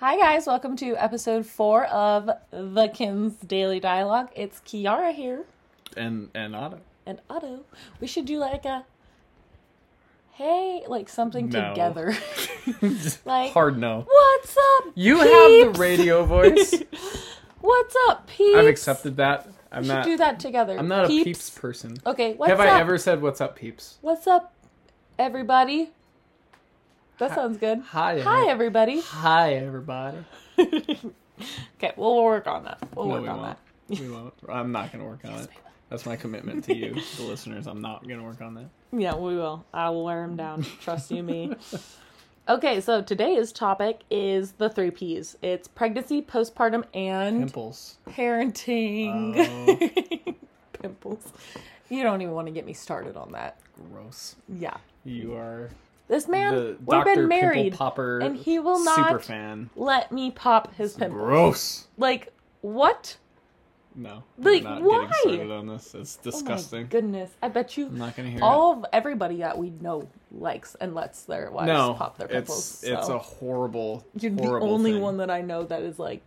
Hi, guys. Welcome to episode four of The Kinns Daily Dialogue. It's Kiara here And and Otto. and Otto. We should do like a hey, like something No. together. like, Hard no. what's up? You peeps? have the radio voice. What's up, peeps? I've accepted that. I'm We should not. do that together. I'm not a peeps person. Okay, what's up? have up? I ever said what's up, peeps? What's up, everybody? That sounds good. Hi. Hi, everybody. Hi, everybody. Okay, we'll work on that. We'll No, work we on won't. that. We won't. I'm not gonna work on it. That's my commitment to you, the listeners. I'm not gonna work on that. Yeah, we will. I will wear them down. Trust you, me. Okay, so today's topic is the three P's. It's pregnancy, postpartum, and Pimples. parenting. Oh. Pimples. You don't even want to get me started on that. Gross. Yeah. You are This man, we've been married. Popper and he will not. Let me pop his pimples. Gross. Like, what? No. Like, not why? getting started on this. It's Oh my disgusting. goodness. I bet you I'm not gonna hear all of everybody that we know likes and lets their wives no, pop their pimples. it's it's a horrible, You're the only thing. one that I know that is like,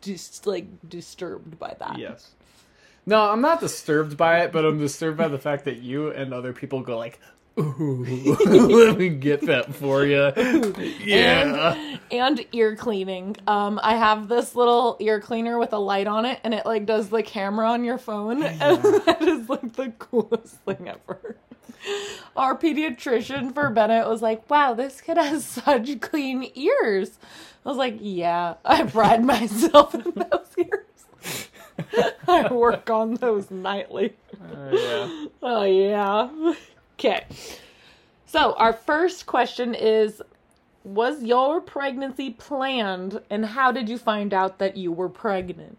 just like disturbed by that. Yes. No, I'm not disturbed by it, but I'm disturbed by the fact that you and other people go like, "Ooh, let me get that for you." Yeah. And, and ear cleaning. Um, I have this little ear cleaner with a light on it, and it like does the camera on your phone, and that is like the coolest thing ever. Our pediatrician for Bennett was like, "Wow, this kid has such clean ears." I was like, "Yeah, I pride myself in those ears. I work on those nightly." Uh, yeah. Oh yeah. Okay. So our first question is was your pregnancy planned and how did you find out that you were pregnant?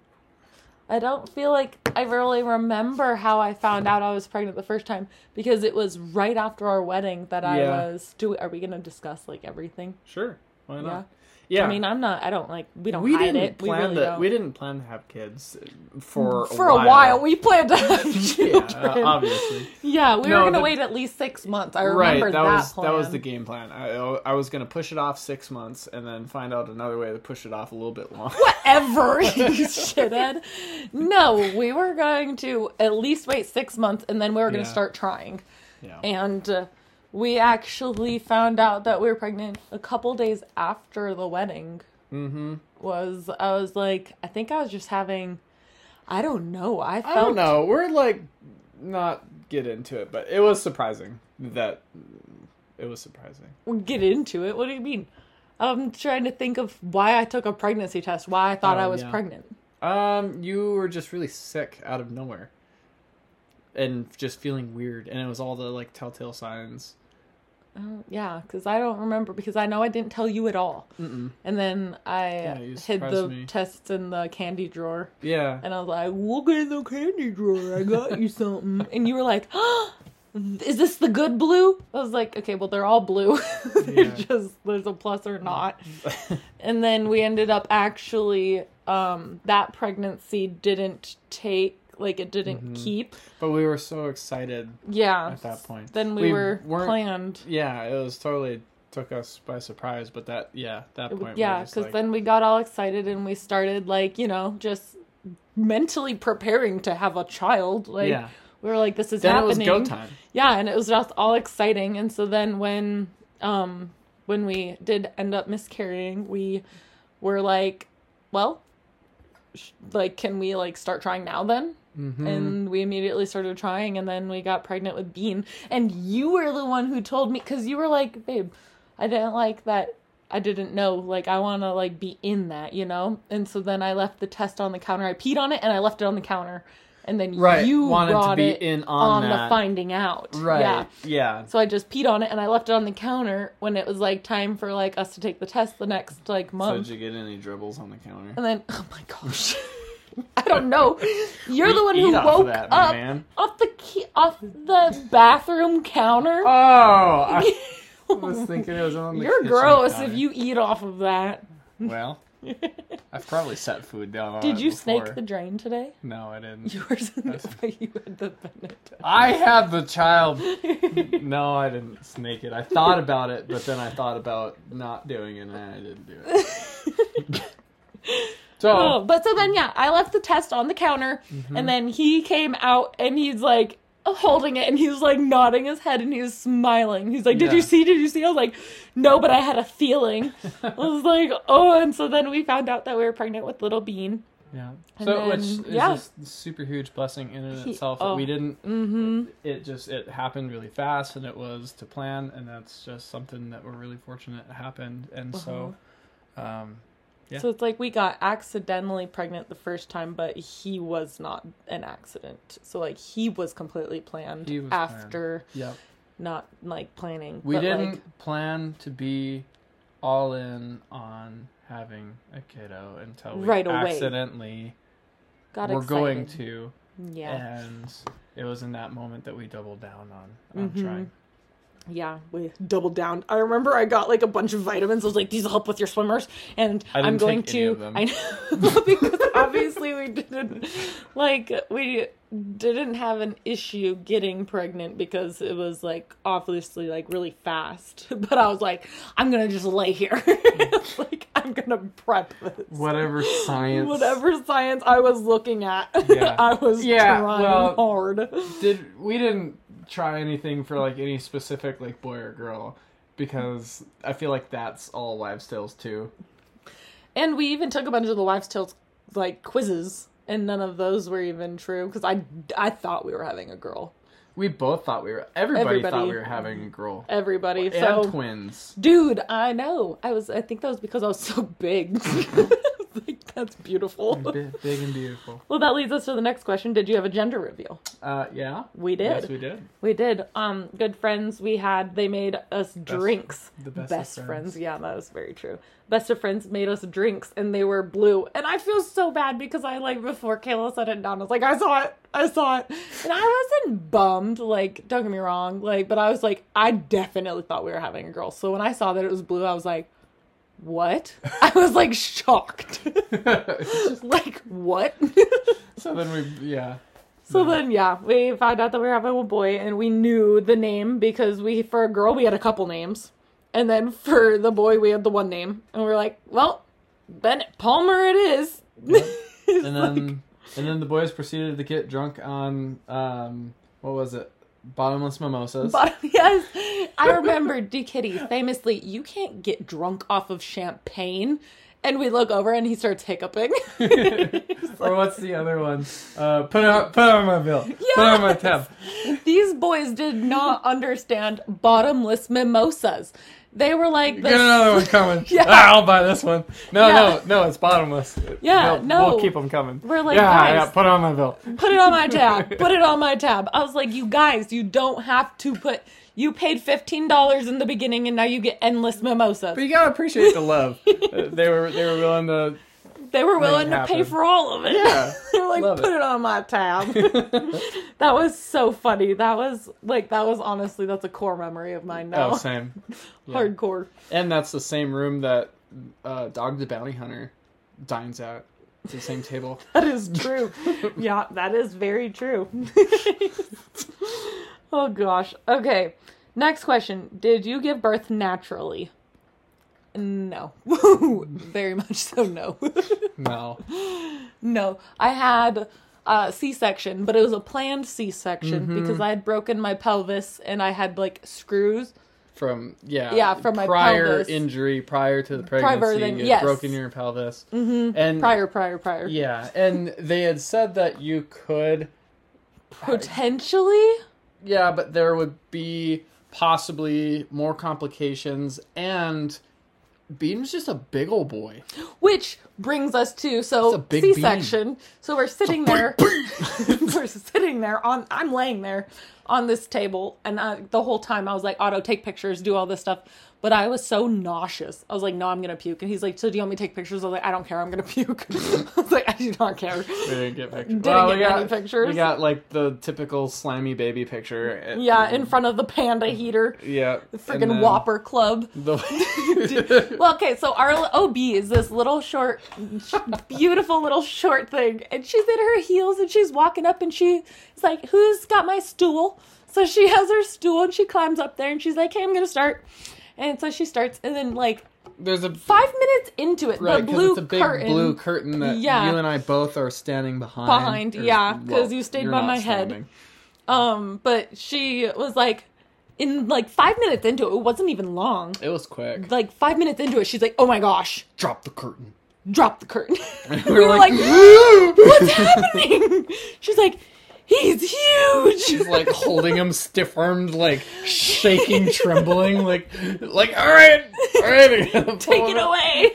I don't feel like I really remember how I found out I was pregnant the first time because it was right after our wedding that I Yeah. was do are we going to discuss like everything? Sure. Why Yeah. not? Yeah. I mean, I'm not I don't like we don't we hide didn't it. We plan really to. don't. We didn't plan to have kids for for a while. We planned to have yeah, children. uh, obviously. Yeah, we No, were gonna wait at least six months. I Right. remember That, that, was plan. that was the game plan. I I was gonna push it off six months and then find out another way to push it off a little bit longer. Whatever, you shithead. No, we were going to at least wait six months, and then we were going to Yeah. start trying. Yeah. And uh, we actually found out that we were pregnant a couple days after the wedding. mm-hmm. Was I was like, I think I was just having, I don't know. I felt I don't know. We're like not get into it, but it was surprising that it was surprising. Get into it. What do you mean? I'm trying to think of why I took a pregnancy test. Why I thought Oh, I was yeah. pregnant. Um, you were just really sick out of nowhere, and just feeling weird, and it was all the like telltale signs. Oh, yeah, because I don't remember because I know I didn't tell you at all. Mm-mm. And then I Yeah, hid the me. tests in the candy drawer, Yeah. and I was like, "Look in the candy drawer, I got you something." and you were like, "Is this the good blue?" I was like, "Okay, well they're all blue. They're Yeah. just there's a plus or not." and then we ended up actually um, that pregnancy didn't take like it didn't Mm-hmm. keep. but we were so excited Yeah. at that point. Then we, were weren't- planned. Yeah, it was totally took us by surprise. But that, yeah, that point. we yeah because like, then we got all excited and we started like you know just mentally preparing to have a child like Yeah. we were like this is then happening it was go time. yeah and it was just all exciting and so then when um when we did end up miscarrying we were like well like can we like start trying now then Mm-hmm. and we immediately started trying and then we got pregnant with bean and you were the one who told me because you were like babe i didn't like that i didn't know like i want to like be in that you know and so then i left the test on the counter i peed on it and i left it on the counter and then Right, you wanted to brought be it in on the that. finding out Right. yeah Yeah. so i just peed on it and i left it on the counter when it was like time for like us to take the test the next like So month did you get any dribbles on the counter? and then oh my gosh I don't know. You're We the one who woke that, up man. off the key, off the bathroom counter. Oh, I was thinking it was on the. You're gross counter. if you eat off of that. Well, I've probably set food down on Did you before. snake the drain today? No, I didn't. Yours you had the Bennett. I had the child. No, I didn't snake it. I thought about it, but then I thought about not doing it, and I didn't do it. So Oh, but so then yeah, I left the test on the counter, Mm-hmm. and then he came out and he's like holding it and he's like nodding his head and he's smiling. He's like, "Did you see? Did you see?" I was like, "No, but I had a feeling." I was like, "Oh," and so then we found out that we were pregnant with little Bean. yeah, And so then- which is yeah. just a super huge blessing in and He- itself. oh. We didn't. Mm-hmm. It just it happened really fast, and it was to plan, and that's just something that we're really fortunate happened. And so, Uh-huh. um, Yeah. So it's like we got accidentally pregnant the first time, but he was not an accident. So like he was completely planned was planned. after not like planning. we didn't like, plan to be all in on having a kiddo until we Right away. accidentally got were excited. going to, Yeah. and it was in that moment that we doubled down on on Mhm. trying. Yeah, we doubled down. I remember I got like a bunch of vitamins. I was like, "These will help with your swimmers," and I didn't I'm going take any to. of them. I know because obviously we didn't like we didn't have an issue getting pregnant because it was like obviously like really fast. But I was like, I'm gonna just lay here, like I'm gonna prep this. Whatever science. Whatever science I was looking at, Yeah. I was Yeah, trying well- hard. Did we didn't try anything for like any specific like boy or girl because I feel like that's all wives' tales too. And we even took a bunch of the wives' tales like quizzes, and none of those were even true because I I thought we were having a girl. We both thought we were. Everybody, thought Everybody. we were having a girl Everybody, and so twins. dude, I know. I was. I think that was because I was so big. like that's beautiful. Big, big and beautiful. Well, that leads us to the next question. Did you have a gender reveal? Uh, yeah. We did. Yes, we did. We did. Um, good friends we had. They made us drinks. the best of friends. friends. Yeah, that was very true. Best of friends made us drinks, and they were blue. And I feel so bad because I like before Kayla said it down. I was like, I saw it. I saw it, and I wasn't bummed. Like, don't get me wrong. Like, but I was like, I definitely thought we were having a girl. So when I saw that it was blue, I was like, what? I was like shocked. like what? so then we, yeah. So then, yeah, we found out that we were having a boy, and we knew the name because we, for a girl, we had a couple names, and then for the boy, we had the one name, and we are like, well, Bennett Palmer, it is. It's And like- then, and then the boys proceeded to get drunk on, um, what was it? Bottomless mimosas. but yes, I remember D Kitty famously, you can't get drunk off of champagne. And we look over and he starts hiccuping. or what's the other one? Uh, put on, put on my bill. Put on my tab. These boys did not understand bottomless mimosas. They were like, Get another one coming. Yeah. Ah, I'll buy this one. No, Yeah. no, no, it's bottomless. Yeah, We'll- no. We'll keep them coming. We're like, yeah, yeah, put it on my bill. put it on my tab. Put it on my tab. I was like, you guys, you don't have to put. You paid fifteen dollars in the beginning, and now you get endless mimosas. But you gotta appreciate the love. Uh, they were they were willing to. They were willing to pay for all of it. Yeah, they were like, love put it. it. on my tab. that was so funny. That was like, that was honestly, that's a core memory of mine now. Oh, same. Yeah. Hardcore. And that's the same room that uh, Dog the Bounty Hunter dines at. It's the same table. That is true. yeah, that is very true. oh gosh. Okay. Next question. Did you give birth naturally? No. very much so no. No. no. I had a C-section, but it was a planned C-section Mm-hmm. because I had broken my pelvis and I had like screws. From yeah, Yeah, from my prior pelvis. injury, prior to the pregnancy, than- you yes. broken your pelvis, mm-hmm. and Prior, prior, prior. yeah, and they had said that you could Potentially? Yeah, but there would be possibly more complications, and Bean's just a big old boy. Which brings us to so C section. So we're sitting big there. we're sitting there on. I'm laying there on this table, and I, the whole time I was like, "Otto, take pictures, do all this stuff." But I was so nauseous. I was like, "No, I'm gonna puke." And he's like, "So do you want me to take pictures?" I was like, "I don't care. I'm gonna puke." I was like, "I do not care." We didn't get pictures. Didn't we get got any pictures. We got like the typical slimy baby picture. Eh, yeah, in front of the panda heater, yeah. The freaking Whopper Club. The, Well, okay, so our OB is this little short, beautiful little short thing, and she's in her heels and she's walking up and she's like, "Who's got my stool?" So she has her stool and she climbs up there and she's like, "Hey, I'm gonna start," and so she starts, and then like there's a five minutes into it, right the blue it's a big curtain blue curtain that Yeah. you and I both are standing behind. Behind, Or- yeah, 'cause you stayed by my head. Um, but she was like, in like five minutes into it, it wasn't even long. It was quick. Like five minutes into it, she's like, "Oh my gosh, Drop the curtain. Drop the curtain." And we were like, "What's happening?" She's like, "He's huge." She's like holding him stiff armed, like shaking, trembling, like, like, all right, all right, take it away.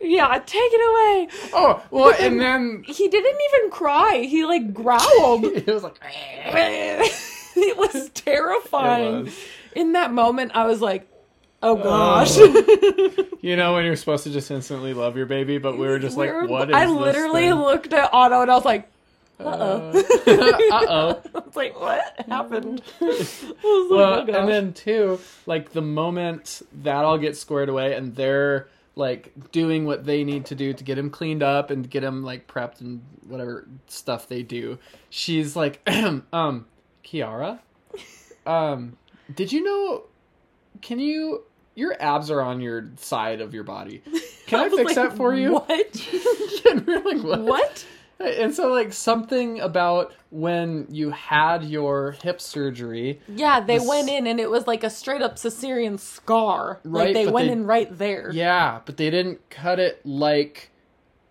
yeah, take it away. Oh well, and then He didn't even cry. He like growled. it was like, it was terrifying. It was. In that moment, I was like, "Oh gosh." you know, when you're supposed to just instantly love your baby, but we were just like, We're- what is I literally thing? looked at Otto and I was like, "Uh oh." uh oh. I was like, "What happened?" Like, "Oh Well, gosh." and then too, like the moment that all gets squared away, and they're like doing what they need to do to get him cleaned up and get him like prepped and whatever stuff they do. She's like, um, Kiara, um, did you know? Can you? Your abs are on your side of your body. Can I, was fix like, that for you? What? And we're like, what? what? And so, like, something about when you had your hip surgery, Yeah, they This- went in and it was like a straight up cesarean scar. like Right, they went they- in right there. Yeah, but they didn't cut it like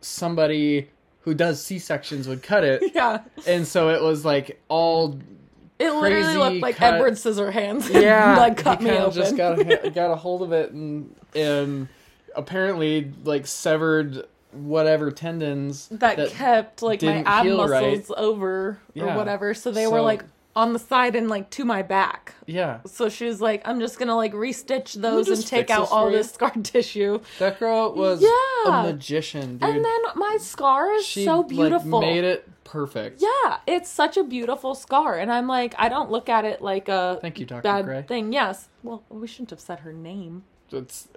somebody who does C sections would cut it. Yeah. And so it was like all It literally looked like cut. Edward Scissorhands. yeah, like cut me open. just got a, got a hold of it and and apparently like severed whatever tendons that, kept like my ab muscles right. over Yeah. or whatever. So they were like on the side and like to my back. Yeah, So she was like, I'm just gonna like restitch those and take out all you." this scar tissue. that girl was Yeah. a magician, dude. And then my scar is she so like, beautiful. made it perfect. Yeah, it's such a beautiful scar, and I'm like, I don't look at it like a Thank you, Dr. bad Gray. thing. Yes. Well, we shouldn't have said her name. That's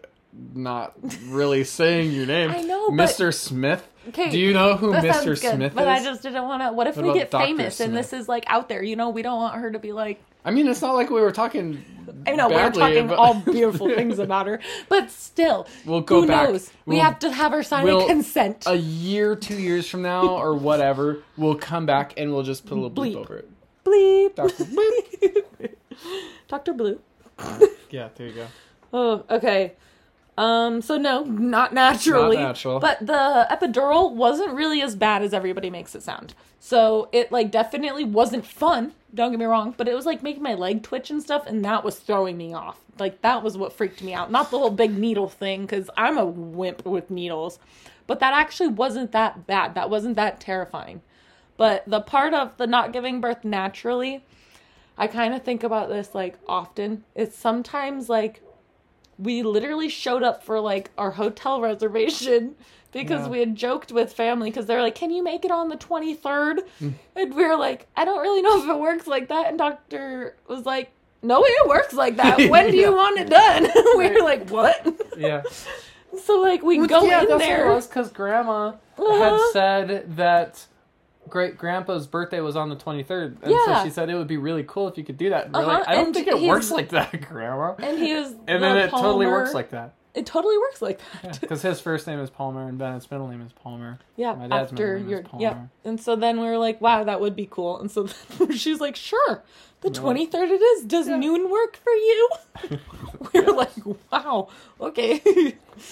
not really saying your name. I know, Mr. Smith. Okay, Do you know who Mr. good, Smith but is? I just didn't want to. What if What we get Dr. famous and this is like out there? You know, we don't want her to be like. I mean, it's not like we were talking. I know we we're talking but- all beautiful things about her, but still, We'll go who back. knows? we We'll- have to have her sign we'll- a consent. A year, two years from now, or whatever, we'll come back and we'll just put a little bleep, Bleep. over it. Bleep. Dr. Bleep. Dr. Blue. Yeah, there you go. Oh, okay. Um, so no, not naturally. Not natural. But the epidural wasn't really as bad as everybody makes it sound. So it like definitely wasn't fun, don't get me wrong, but it was like making my leg twitch and stuff and that was throwing me off. Like that was what freaked me out. Not the whole big needle thing cuz I'm a wimp with needles. But that actually wasn't that bad. That wasn't that terrifying. But the part of the not giving birth naturally, I kind of think about this like often. It's sometimes like we literally showed up for like our hotel reservation because Yeah. we had joked with family because they're like, "Can you make it on the 23rd?" Hmm. and we were like, "I don't really know if it works like that." And doctor was like, "No, it works like that. When do you want it done?" we were like, "What?" Yeah. so like we go yeah, in that's there. what it was because Grandma Uh-huh. had said that great grandpa's birthday was on the 23rd. And Yeah. so she said it would be really cool if you could do that. Uh-huh, like, I don't and think it works like that, Grandma. and he was And then it totally works like that. it totally works like that. Because his first name is Palmer and Bennett's middle name is Palmer. Yeah, My dad's after middle name your is Palmer. yeah, and so then we were like, "Wow, that would be cool." And so she's like, "Sure, the Yeah. twenty third it is. Does Yeah. noon work for you?" we were like, "Wow, okay."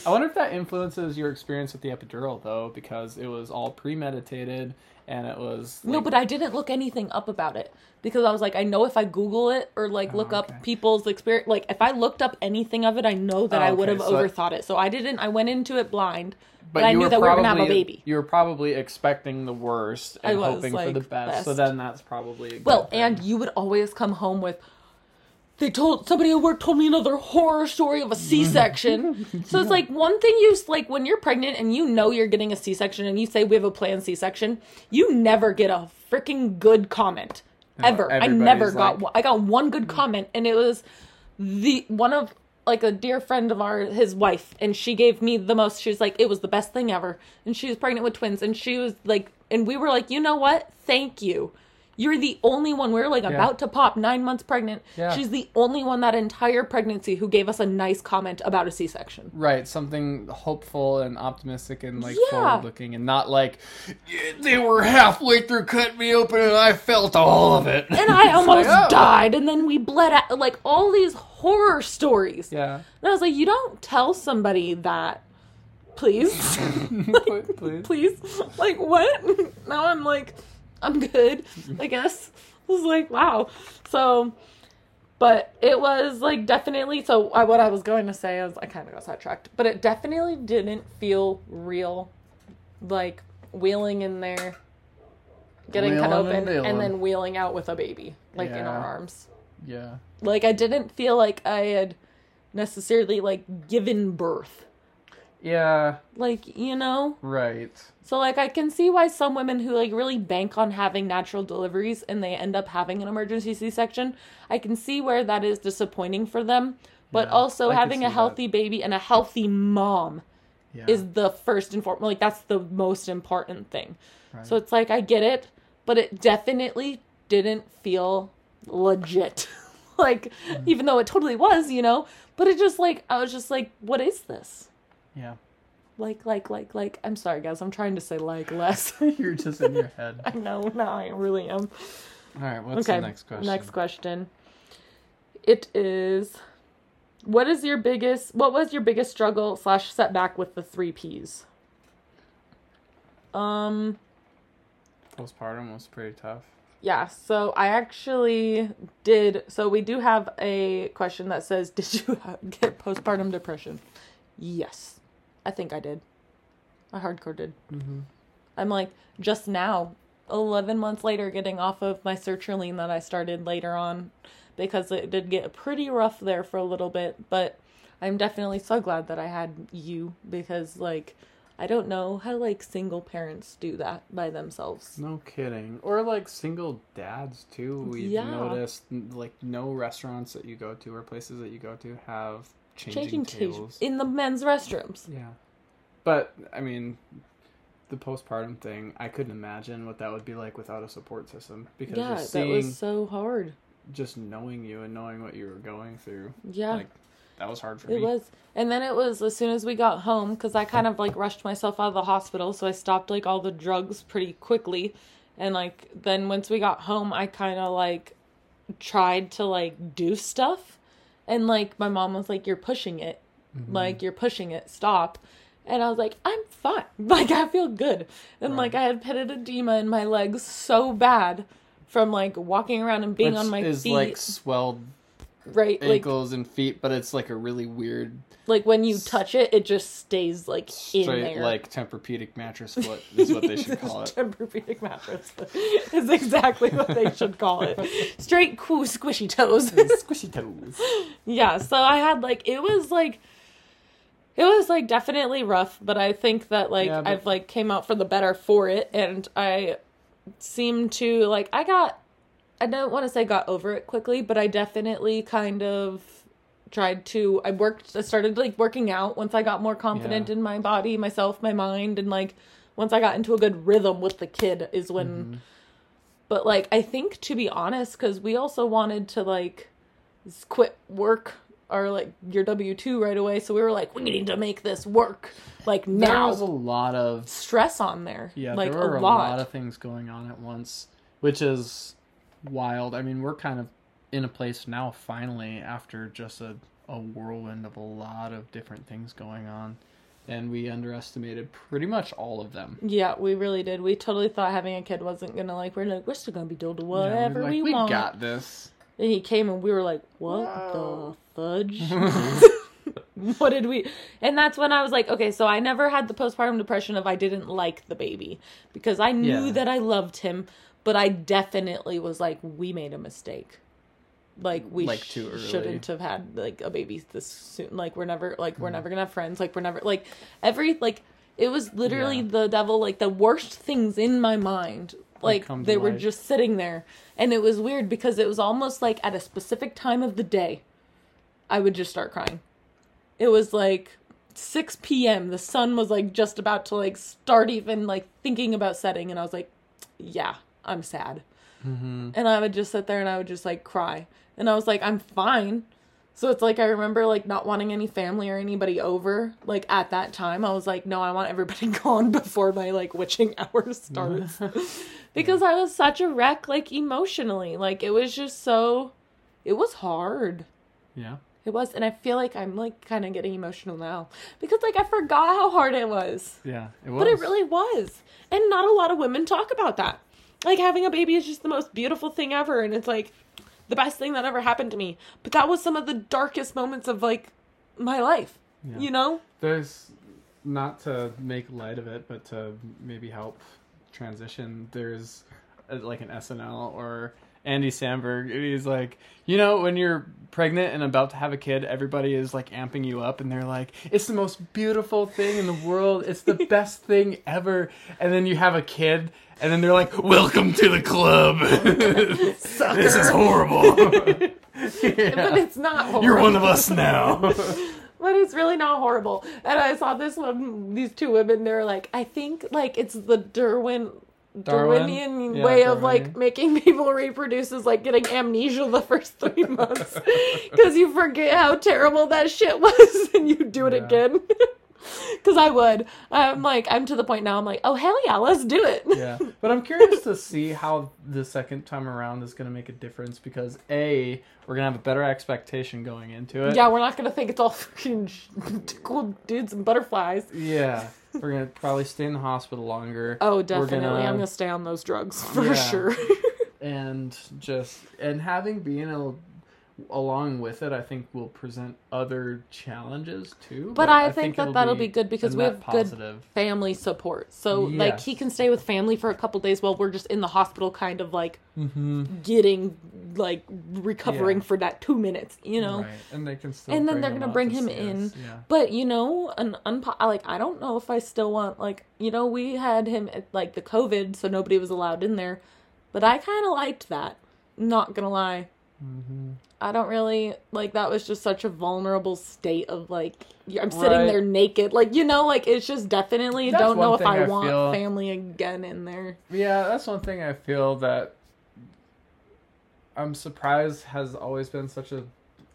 I wonder if that influences your experience with the epidural, though, because it was all premeditated and it was. no, but I didn't look anything up about it because I was like, I know if I Google it or like look Oh, up okay. people's experience, like if I looked up anything of it, I know that Oh, I would okay, have so overthought it. So I didn't. I went into it blind, but, I knew that we were gonna have a baby. You were probably expecting the worst and was, hoping for the best. So then that's probably. A good Well, thing. and you would always come home with they told somebody at work told me another horror story of a C-section. so it's like one thing you like when you're pregnant and you know you're getting a C-section and you say we have a planned C-section, you never get a freaking good comment ever. I never got like- one. I got one good comment and it was the one of like a dear friend of ours, his wife, and she gave me the most. She was like, it was the best thing ever, and she was pregnant with twins, and she was like, and we were like, you know what? Thank you. You're the only one. We're like about to pop nine months pregnant. Yeah. She's the only one that entire pregnancy who gave us a nice comment about a C section. Right, something hopeful and optimistic and like Yeah. forward looking, and not like they were halfway through cutting me open and I felt all of it. And I almost oh. died, and then we bled out. Like all these horror stories. yeah, And I was like, you don't tell somebody that, please. please. please. Like, what? Now I'm like, I'm good, I guess. I was like, wow. So, but it was like definitely. So, I, what I was going to say is, I kind of got sidetracked, but it definitely didn't feel real. Like, wheeling in there, getting cut Wheeling and open, and, dealing. then wheeling out with a baby, like in our arms. Yeah, Like, I didn't feel like I had necessarily, like, given birth. Yeah, Like, you know? right. So like I can see why some women who like really bank on having natural deliveries and they end up having an emergency C-section, I can see where that is disappointing for them. But Yeah, also I having a that. healthy baby and a healthy mom Yeah, is the first and foremost like that's the most important thing. Right. So it's like I get it, but it definitely didn't feel legit. like Mm. even though it totally was, you know, but it just like I was just like what is this? Yeah. Like like like like I'm sorry guys, I'm trying to say like less. You're just in your head. I know, no, I really am. All right, what's okay, the next question? Next question. It is, what is your biggest? What was your biggest struggle slash setback with the three P's? Um. Postpartum was pretty tough. Yeah. So I actually did. So we do have a question that says, "Did you get postpartum depression?" Yes, I think I did. I hardcore did. Mm-hmm. I'm like just now, 11 months later, getting off of my sertraline that I started later on because it did get pretty rough there for a little bit. But I'm definitely so glad that I had you because, like, I don't know how, like, single parents do that by themselves. No kidding. Or like single dads too. We've Yeah. noticed like no restaurants that you go to or places that you go to have changing, Changing tables. tables in the men's restrooms. Yeah. But I mean the postpartum thing, I couldn't imagine what that would be like without a support system because Yeah, just that was so hard. just knowing you and knowing what you were going through. Yeah. Like that was hard for It me. It was. And then it was as soon as we got home, because I kind of like rushed myself out of the hospital, so I stopped like all the drugs pretty quickly. And like then once we got home, I kind of like tried to like do stuff. And like my mom was like, You're pushing it. Mm-hmm. Like you're pushing it. Stop. And I was like, I'm fine. Like I feel good. And like I had pitted edema in my legs so bad from like walking around and being Which on my is feet. like swelled right. Like ankles and feet, but it's like a really weird like when you touch it, it just stays like in straight there. like Tempur-Pedic mattress foot is what they should call it. Tempur-Pedic mattress is exactly what they should call it. Straight cool squishy toes. Squishy toes. yeah, so I had like it was like it was like definitely rough, but I think that like Yeah, but- I've like came out for the better for it and I seem to like I got I don't want to say got over it quickly, but I definitely kind of tried to I worked I started like working out once I got more confident Yeah. in my body, myself, my mind and like once I got into a good rhythm with the kid is when Mm-hmm. but like I think to be honest cuz we also wanted to like quit work or like your W2 right away, so we were like we need to make this work like There now. was a lot of stress on there. Yeah, like there were a a lot. lot. of things going on at once, which is wild. I mean, we're kind of in a place now, finally, after just a, a whirlwind of a lot of different things going on. And we underestimated pretty much all of them. Yeah, we really did. We totally thought having a kid wasn't gonna like. We're like, we're still gonna be doing Yeah, whatever we're like, we, we want. got this. And he came and we were like, what Whoa. the fudge? what did we? And that's when I was like, okay, so I never had the postpartum depression of I didn't like the baby because I knew Yeah. that I loved him, but I definitely was like, we made a mistake. Like we Like, sh- too early. shouldn't have had like a baby this soon. Like we're never like we're never gonna have friends. Like we're never like every like it was literally Yeah. the devil. Like the worst things in my mind. Like they were just sitting there, and it was weird because it was almost like at a specific time of the day, I would just start crying. It was like 6 p.m. The sun was like just about to like start even like thinking about setting, and I was like, yeah, I'm sad. Mm-hmm. and I would just sit there and I would just like cry. And I was like, I'm fine. So it's like I remember like not wanting any family or anybody over. Like at that time, I was like, no, I want everybody gone before my like witching hour starts. because I was such a wreck, like emotionally. Like it was just so, it was hard. Yeah. It was, and I feel like I'm like kind of getting emotional now because like I forgot how hard it was. Yeah. It was. But it really was. And not a lot of women talk about that. Like having a baby is just the most beautiful thing ever and it's like the best thing that ever happened to me. But that was some of the darkest moments of like my life. Yeah. You know? There's not to make light of it, but to maybe help transition. There's uh like an SNL or Andy Samberg. He's like, you know, when you're pregnant and about to have a kid, everybody is like amping you up, and they're like, "It's the most beautiful thing in the world. It's the best thing ever." And then you have a kid, and then they're like, "Welcome to the club. this is horrible." But it's not horrible. You're one of us now. But it's really not horrible. And I saw this one these two women, they're like, I think like it's the Derwin Darwin? Darwinian Yeah, way of like making people reproduce is like getting amnesia the first three months because you forget how terrible that shit was and you do it Yeah. again. Because I would. I'm like, I'm to the point now. I'm like, oh hell yeah, let's do it. yeah but i'm curious to see how the second time around is going to make a difference because a we're going to have a better expectation going into it Yeah, we're not gonna think it's all freaking cool dudes and butterflies. yeah we're going to probably stay in the hospital longer Oh, definitely. gonna- I'm gonna stay on those drugs for Yeah. sure. and just and having been a, along with it i think will present other challenges too But I think it'll that that'll be good because we have good family support. So like he can stay with family for a couple days while we're just in the hospital kind of like mm-hmm. getting like recovering Yeah. for that 2 minutes, you know. right and they can still And then they're gonna bring him in. yeah But you know, an unpo- like I don't know if I still want like you know we had him at like the COVID, so nobody was allowed in there. But I kind of liked that. Not gonna lie, mm-hmm. I don't really like that. Was just such a vulnerable state of like I'm sitting Right. there naked, like you know, like it's just definitely That's don't know if I, I want feel- family again in there. Yeah, that's one thing I feel that I'm surprised has always been such a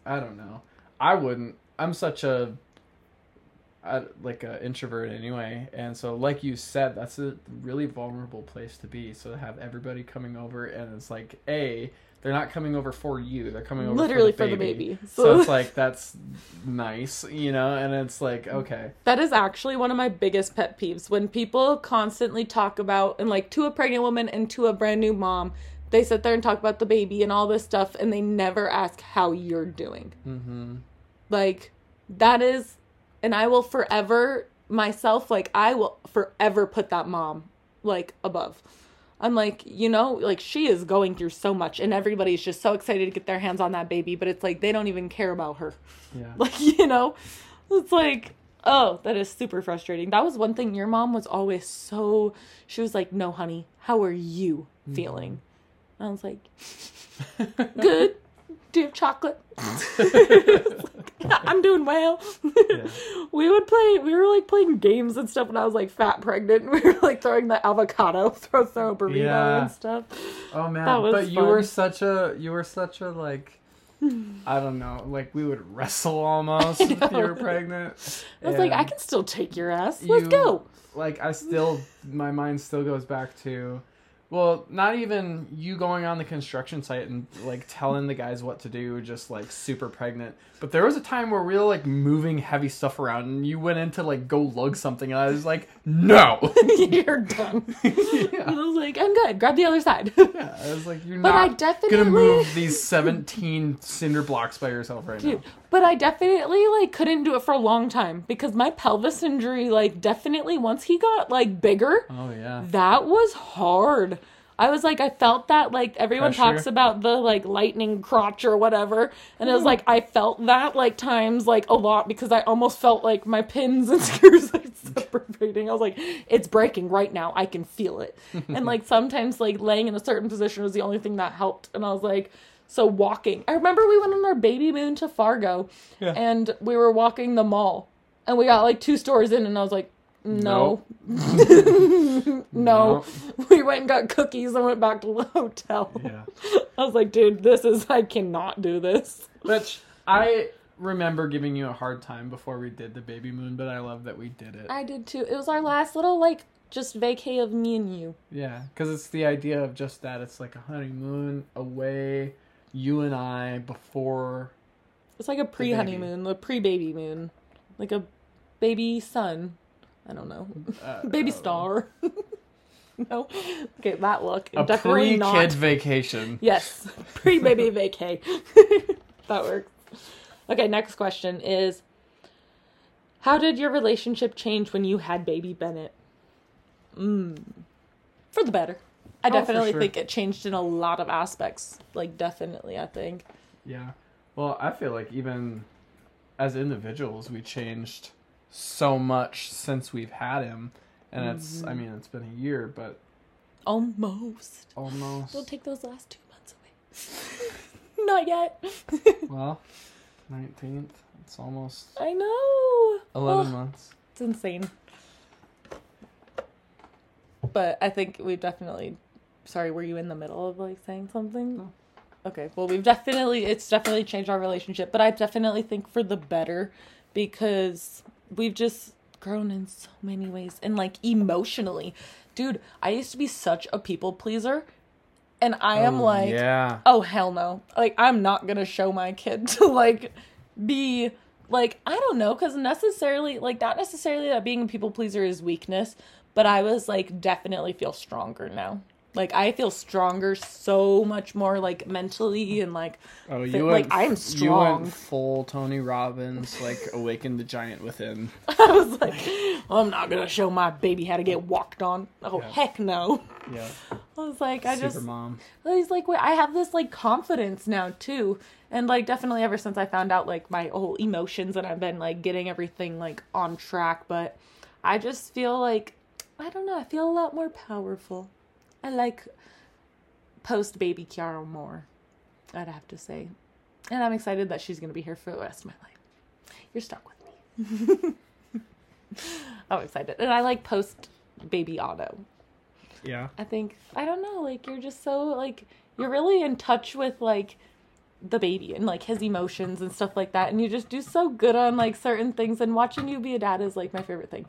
I don't know. I wouldn't. I'm such a I, like a introvert anyway, and so like you said, that's a really vulnerable place to be. So to have everybody coming over and it's like a they're not coming over for you. They're coming over Literally for the for the baby. baby. So, So, it's like that's nice, you know, and it's like okay. that is actually one of my biggest pet peeves when people constantly talk about and like to a pregnant woman and to a brand new mom, they sit there and talk about the baby and all this stuff, and they never ask how you're doing. Mm-hmm. Like that is and I will forever myself like I will forever put that mom like above. I'm like, you know, like she is going through so much and everybody's just so excited to get their hands on that baby, but it's like they don't even care about her. Yeah. Like, you know, it's like, oh, that is super frustrating. That was one thing your mom was always so she was like, "No, honey, how are you mm. feeling?" I was like, "Good. Do you have chocolate?" I'm doing well. Yeah. we would play. We were like playing games and stuff when I was like fat pregnant. We were like throwing the avocado, throw throw a burrito Yeah. and stuff. Oh man, That was but you were such a you were such a like I don't know, like we would wrestle almost if you were pregnant. I was like, I can still take your ass. Let's You- go. like I still my mind still goes back to well, not even you going on the construction site and like telling the guys what to do, just like super pregnant. But there was a time where we were like moving heavy stuff around, and you went in to like go lug something, and I was like, "No." You're done. yeah. I was like, I'm good. Grab the other side. yeah, I was like, "You're But I not definitely gonna move these seventeen cinder blocks by yourself right Dude, now." But I definitely like couldn't do it for a long time because my pelvis injury, like, definitely once he got like bigger, Oh yeah. that was hard. I was like, I felt that like everyone Pressure. talks about the like lightning crotch or whatever, and it was like I felt that like times like a lot because I almost felt like my pins and screws like separating. I was like, it's breaking right now. I can feel it, and like sometimes like laying in a certain position was the only thing that helped, and I was like. So walking. I remember we went on our baby moon to Fargo Yeah. and we were walking the mall and we got like two stores in and I was like, No. Nope. no. We went and got cookies and went back to the hotel. Yeah. I was like, dude, this is, I cannot do this. Which I remember giving you a hard time before we did the baby moon, but I love that we did it. I did too. It was our last little, like, just vacay of me and you. Yeah, because it's the idea of just that. It's like a honeymoon away, you and I before. It's like a pre honeymoon, a pre baby moon. Like a baby sun. I don't know. Uh, Baby star. no. Okay, that look. A pre-kid vacation. Yes. Pre baby vacay. that works. Okay, next question is How did your relationship change when you had baby Bennett? Mm. For the better. I Oh, definitely sure. think it changed in a lot of aspects. Like, definitely, I think. Yeah. Well, I feel like even as individuals, we changed so much since we've had him, and it's. I mm-hmm. mean, it's been a year, but Almost. almost. Don't take those last two months away. Not yet. well, nineteenth. It's almost I know. eleven Oh, months. It's insane. But I think we've definitely. Sorry, were you in the middle of like saying something? No. Okay, well, we've definitely. It's definitely changed our relationship, but I definitely think for the better because we've just grown in so many ways and like emotionally. Dude, I used to be such a people pleaser, and I am Oh, like. Yeah. oh hell no like i'm not gonna show my kid to like be like i don't know because necessarily like not necessarily that being a people pleaser is weakness but i was like definitely feel stronger now like i feel stronger so much more like mentally and like Oh, fit- you like i'm You strong went full Tony Robbins, like awaken the giant within. i was like i'm not gonna show my baby how to get walked on oh Yeah. heck no Yeah. i was like i Super just mom. He's like, wait, I have this like confidence now too, and like definitely ever since I found out like my whole emotions and I've been like getting everything like on track. But I just feel like I don't know. I feel a lot more powerful. I like post baby Kiara more. I'd have to say, and I'm excited that she's gonna be here for the rest of my life. You're stuck with me. I'm excited, and I like post baby Otto. Yeah. I think I don't know, like you're just so like you're really in touch with like the baby and like his emotions and stuff like that and you just do so good on like certain things and watching you be a dad is like my favorite thing.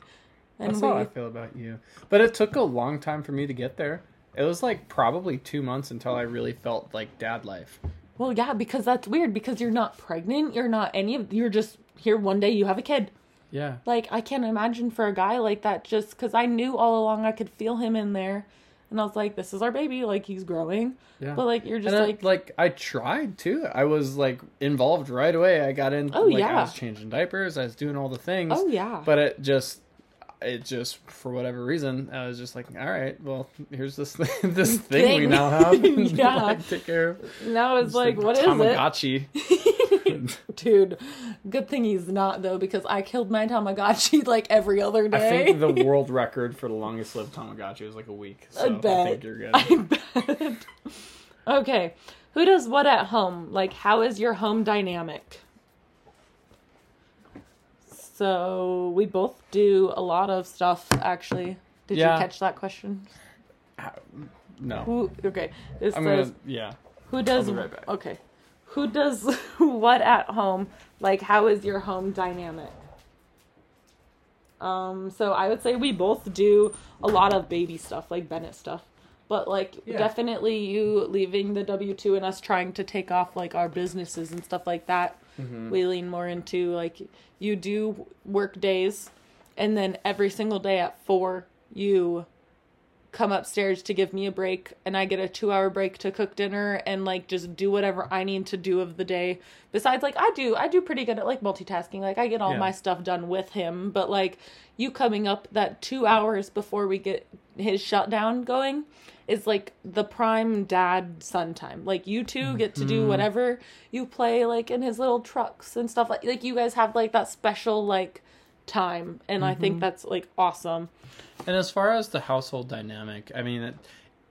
And That's we how I feel about you. But it took a long time for me to get there. It was like probably two months until I really felt like dad life. well yeah, because that's weird because you're not pregnant, you're not any of you're just here one day you have a kid. Yeah. Like I can't imagine for a guy like that just cuz I knew all along I could feel him in there and I was like this is our baby like he's growing. Yeah. But like you're just and I- like like I tried too. I was like involved right away. I got in. Oh, like, yeah. I was changing diapers. I was doing all the things. Oh yeah. But it just, it just for whatever reason, I was just like, all right, well, here's this thing, this thing, we now have. Yeah. like, take care of. now it's Just like a what is it? Tamagotchi. Dude, good thing he's not though, because I killed my Tamagotchi like every other day. I think the world record for the longest lived Tamagotchi was like a week. So I I, think you're good. I bet. okay, who does what at home? Like, how is your home dynamic? So we both do a lot of stuff. Actually, did Yeah. you catch that question? no. Who? Okay, it I'm says gonna. Yeah. Who does be right back. Okay. Who does what at home? Like how is your home dynamic? Um so I would say we both do a lot of baby stuff, like Bennett stuff. But like Yeah. definitely you leaving the W2 and us trying to take off like our businesses and stuff like that. Mm-hmm. We lean more into like you do work days and then every single day at 4 you come upstairs to give me a break and I get a 2 hour break to cook dinner and like just do whatever I need to do of the day. Besides like I do I do pretty good at like multitasking. Like I get all Yeah. my stuff done with him, but like you coming up that 2 hours before we get his shutdown going is like the prime dad son time. Like you two get to do whatever you play like in his little trucks and stuff like like you guys have like that special like time and I think that's like awesome. And as far as the household dynamic, I mean, it,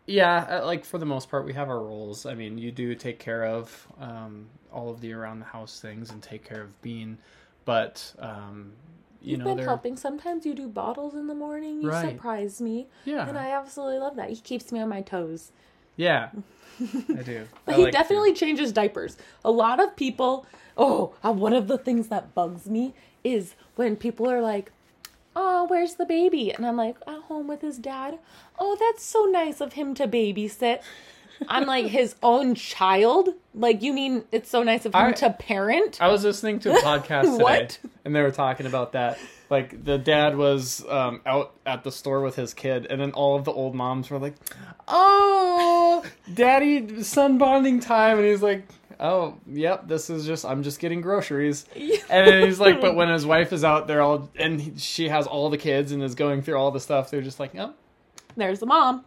yeah, uh, like for the most part, we have our roles. I mean, you do take care of um, all of the around the house things and take care of Bean, but um, you You've know been they're helping. Sometimes you do bottles in the morning. You Right. surprise me, yeah and I absolutely love that. He keeps me on my toes. yeah I do. I But he like to. definitely changes diapers. A lot of people. Oh, uh, one of the things that bugs me is when people are like, "Oh, where's the baby?" And I'm like, "At home with his dad." Oh, that's so nice of him to babysit. I'm like his own child. Like you mean it's so nice of him I- to parent? I was listening to a podcast today, and they were talking about that. Like the dad was um, out at the store with his kid, and then all of the old moms were like, "Oh, daddy, son bonding time," and he's like, "Oh, yep, this is just I'm just getting groceries." And then he's like, "But when his wife is out there, all and he, she has all the kids and is going through all the stuff, they're just like, oh." There's the mom.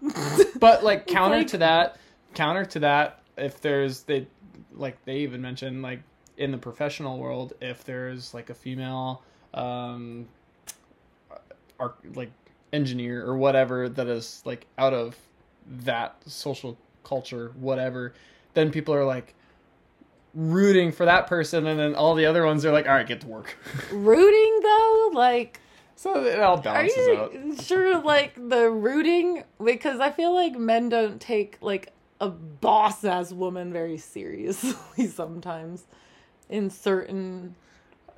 But like counter like- to that, counter to that, if there's they like they even mentioned like in the professional world, if there's like a female um art like engineer or whatever that is like out of that social culture, whatever, then people are like rooting for that person and then all the other ones are like, all right, get to work. Rooting though, like so it all Are balances you out. sure like the rooting because I feel like men don't take like a boss ass woman very seriously sometimes in certain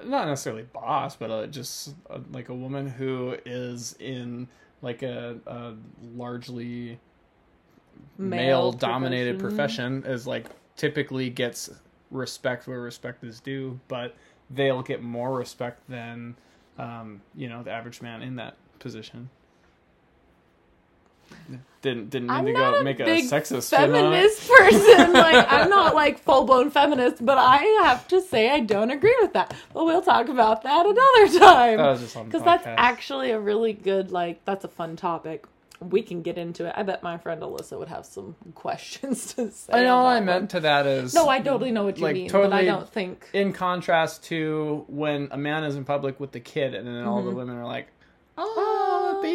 not necessarily boss, but uh, just uh, like a woman who is in like a, a largely male dominated profession is like typically gets respect where respect is due, but they'll get more respect than um, you know the average man in that position. Didn't didn't mean I'm to go make a sexist feminist person. like I'm not like full blown feminist, but I have to say I don't agree with that. But we'll talk about that another time. That was just on because that's actually a really good like that's a fun topic we can get into it i bet my friend alyssa would have some questions to say I know I that meant to that is no i totally know what you like, mean but i don't think in contrast to when a man is in public with the kid and then all the mm-hmm. women are like, "Oh, ba-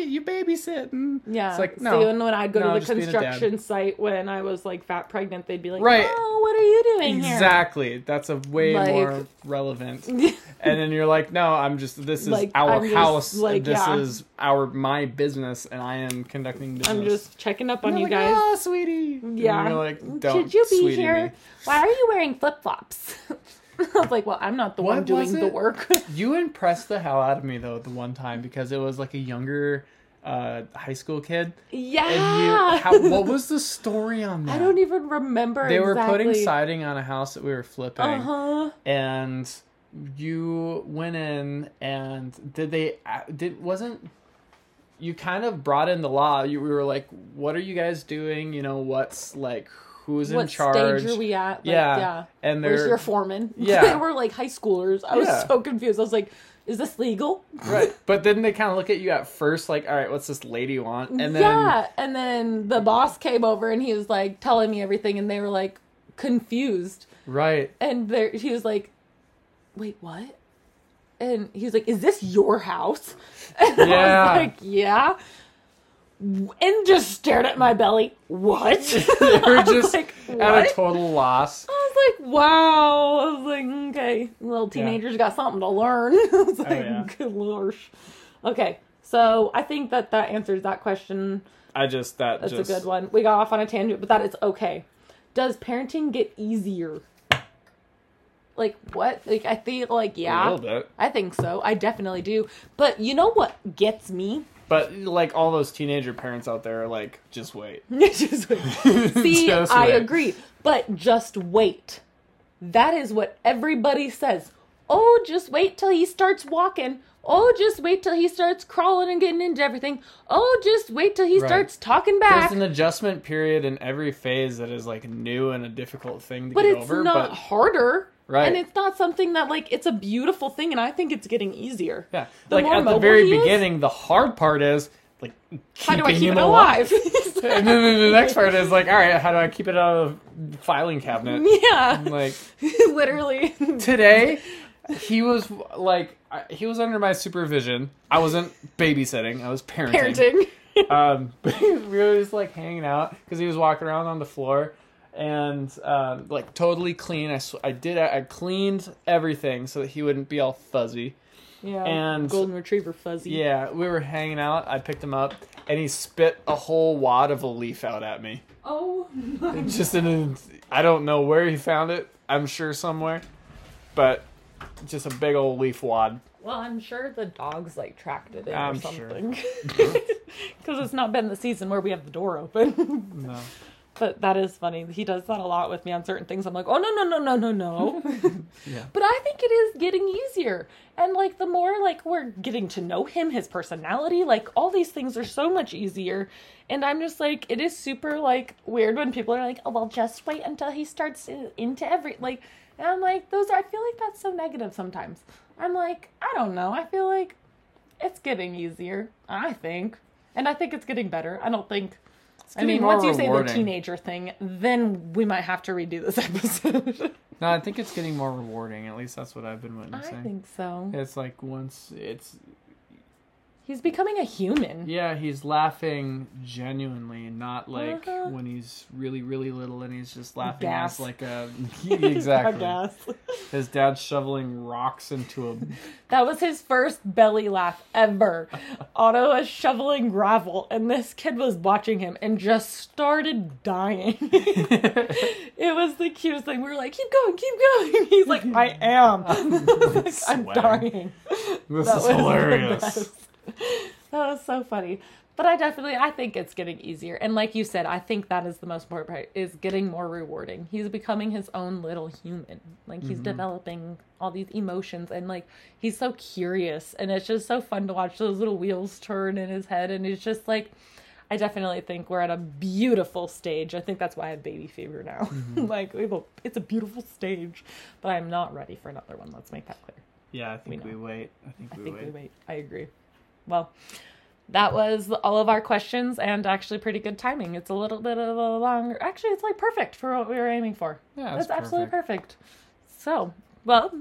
you babysitting." yeah It's like no. when, when i'd go No, to the being a dad. construction site when i was like fat pregnant they'd be like Right. oh what are you doing Exactly. That's a way Like- more relevant. And then you're like, "No, I'm just this is Like, our I'm just, house. like, this yeah. is our my business and I am conducting business." i'm just checking up on You're like, guys "Oh, sweetie." And yeah you're like, "Don't should you be here me." why are you wearing flip-flops i was like well i'm not the one What doing was the work You impressed the hell out of me though the one time because it was like a younger uh, high school kid. yeah And you, how, what was the story on that? i don't even remember They were putting siding on a house that we were flipping, uh-huh and you went in and did they did wasn't you kind of brought in the law? You we were like, what are you guys doing? You know, what's like who's in what charge? stage are we at? Like, yeah, yeah. and Where's they're your foreman? Yeah. they were like high schoolers. I was Yeah. so confused. I was like, "Is this legal?" right. But then they kind of look at you at first, like, all right, what's this lady want? And then yeah, and then the boss came over and he was like telling me everything, and they were like confused, right, and there he was like, "Wait, what?" And he was like, "Is this your house?" And I Yeah. was like, "Yeah." And just stared at my belly. What? they were I was just like, at a total loss. I was like, wow. I was like, okay, little teenagers got something to learn. I was oh, like, Oh, yeah. good lord. Okay, so I think that that answers that question. I just that That's just a good one. We got off on a tangent, but that is okay. Does parenting get easier? Like what? Like I feel like yeah. a little bit. I think so. I definitely do. But you know what gets me? But like all those teenager parents out there, are like, just wait. Just wait. See, Just I wait. agree. But just wait. That is what everybody says. Oh, just wait till he starts walking. Oh, just wait till he starts crawling and getting into everything. Oh, just wait till he Right. starts talking back. There's an adjustment period in every phase that is like new and a difficult thing to But get it's over. not But harder. Right. And it's not something that like it's a beautiful thing and I think it's getting easier. yeah, the like at the very he is- beginning, the hard part is like How do I keeping keep him it alive? and then the next part is like, all right, how do I keep it out of the filing cabinet? yeah. Like Literally. today, he was like, he was under my supervision. I wasn't babysitting. I was Parenting. um, but we were just like hanging out because he was walking around on the floor and um, like totally clean. I, sw- I did I cleaned everything so that he wouldn't be all fuzzy. Yeah. And- golden retriever fuzzy. Yeah, we were hanging out. I picked him up, and he spit a whole wad of a leaf out at me. Oh my Just in a, I don't know where he found it. I'm sure somewhere, but just a big old leaf wad. Well, I'm sure the dogs like tracked it in I'm or sure. something. Because it's not been the season where we have the door open. No. but that is funny. He does that a lot with me on certain things. I'm like, oh no no no no no no. Yeah. But I think it is getting easier. And like the more like we're getting to know him, his personality, like all these things are so much easier. And I'm just like, it is super like weird when people are like, oh well, just wait until he starts into every like. And I'm like, those. Are, I feel like that's so negative sometimes. I'm like, I don't know. I feel like it's getting easier. I think, and I think it's getting better. I don't think. I mean, once you say the teenager thing, then we might have to redo this episode. No, I think it's getting more rewarding. At least that's what I've been witnessing. I think so. It's like once it's He's becoming a human. yeah, he's laughing genuinely, not like Uh-huh. when he's really really little and he's just laughing Gas. as like a exactly. Gas. His dad's shoveling rocks into a That was his first belly laugh ever. Otto was shoveling gravel, and this kid was watching him and just started dying. it was the cutest thing. We were like, "Keep going, keep going." He's like, "I am." Like, I'm dying. This That is hilarious. That was so funny. But I definitely I think it's getting easier. And like you said, I think that is the most important part is getting more rewarding. He's becoming his own little human. Like he's mm-hmm. developing all these emotions and like he's so curious and it's just so fun to watch those little wheels turn in his head and it's just like I definitely think we're at a beautiful stage. I think that's why I have baby fever now. Mm-hmm. like we have a, it's a beautiful stage, but I'm not ready for another one. Let's make that clear. Yeah, I think We we, wait. I think I think wait. we wait. I agree. Well, that was all of our questions and actually pretty good timing. It's a little bit of a longer. Actually, it's like perfect for what we were aiming for. Yeah, That's that's absolutely perfect. So, well,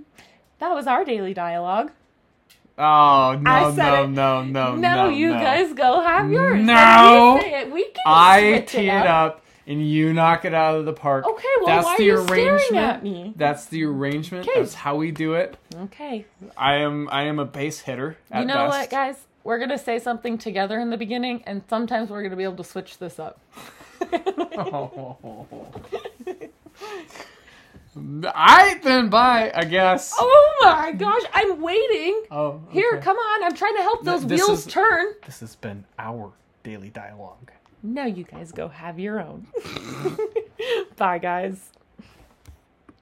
that was our daily dialogue. Oh no no no no now no you no. guys go have yours. No. You. We can I tee it up and you knock it out of the park. Okay, well, that's why are the you staring arrangement. at me? That's the arrangement. Okay. That's how we do it. Okay. I am I am a base hitter. At You know best. what, guys? We're going to say something together in the beginning, and sometimes we're going to be able to switch this up. Alright then, bye. I guess. Oh my gosh, I'm waiting. Oh, Here, come on. I'm trying to help those this wheels is- turn. This has been our daily dialogue. Now you guys go have your own. Bye, guys.